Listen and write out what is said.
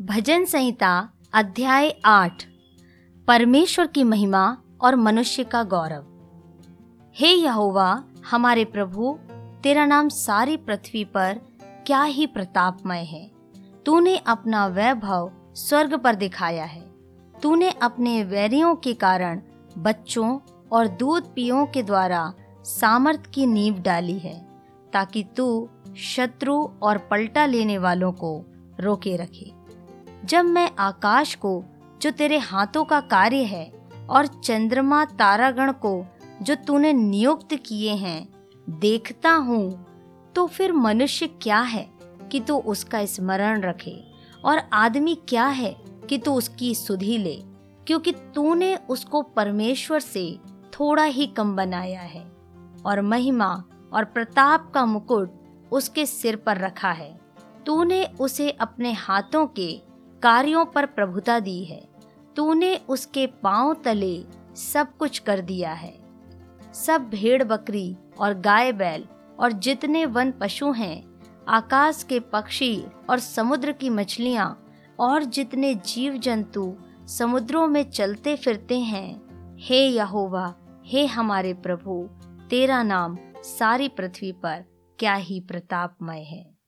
भजन संहिता, अध्याय आठ, परमेश्वर की महिमा और मनुष्य का गौरव। हे यहोवा, हमारे प्रभु, तेरा नाम सारी पृथ्वी पर क्या ही प्रतापमय है। तूने अपना वैभव स्वर्ग पर दिखाया है। तूने अपने वैरियों के कारण बच्चों और दूध पियों के द्वारा सामर्थ की नींव डाली है, ताकि तू शत्रु और पलटा लेने वालों को रोके रखे। जब मैं आकाश को, जो तेरे हाथों का कार्य है, और चंद्रमा तारागण को, जो तूने नियुक्त किए हैं, देखता हूँ तो फिर मनुष्य क्या है कि तू उसका स्मरण रखे? और आदमी क्या है कि तू उसकी सुधि ले? क्योंकि तूने उसको परमेश्वर से थोड़ा ही कम बनाया है, और महिमा और प्रताप का मुकुट उसके सिर पर रखा है। तूने उसे अपने हाथों के कार्यों पर प्रभुता दी है। तूने उसके पाँव तले सब कुछ कर दिया है। सब भेड़ बकरी और गाय बैल और जितने वन पशु हैं, आकाश के पक्षी और समुद्र की मछलियाँ और जितने जीव जंतु समुद्रों में चलते फिरते हैं, हे यहोवा, हे हमारे प्रभु, तेरा नाम सारी पृथ्वी पर क्या ही प्रतापमय है।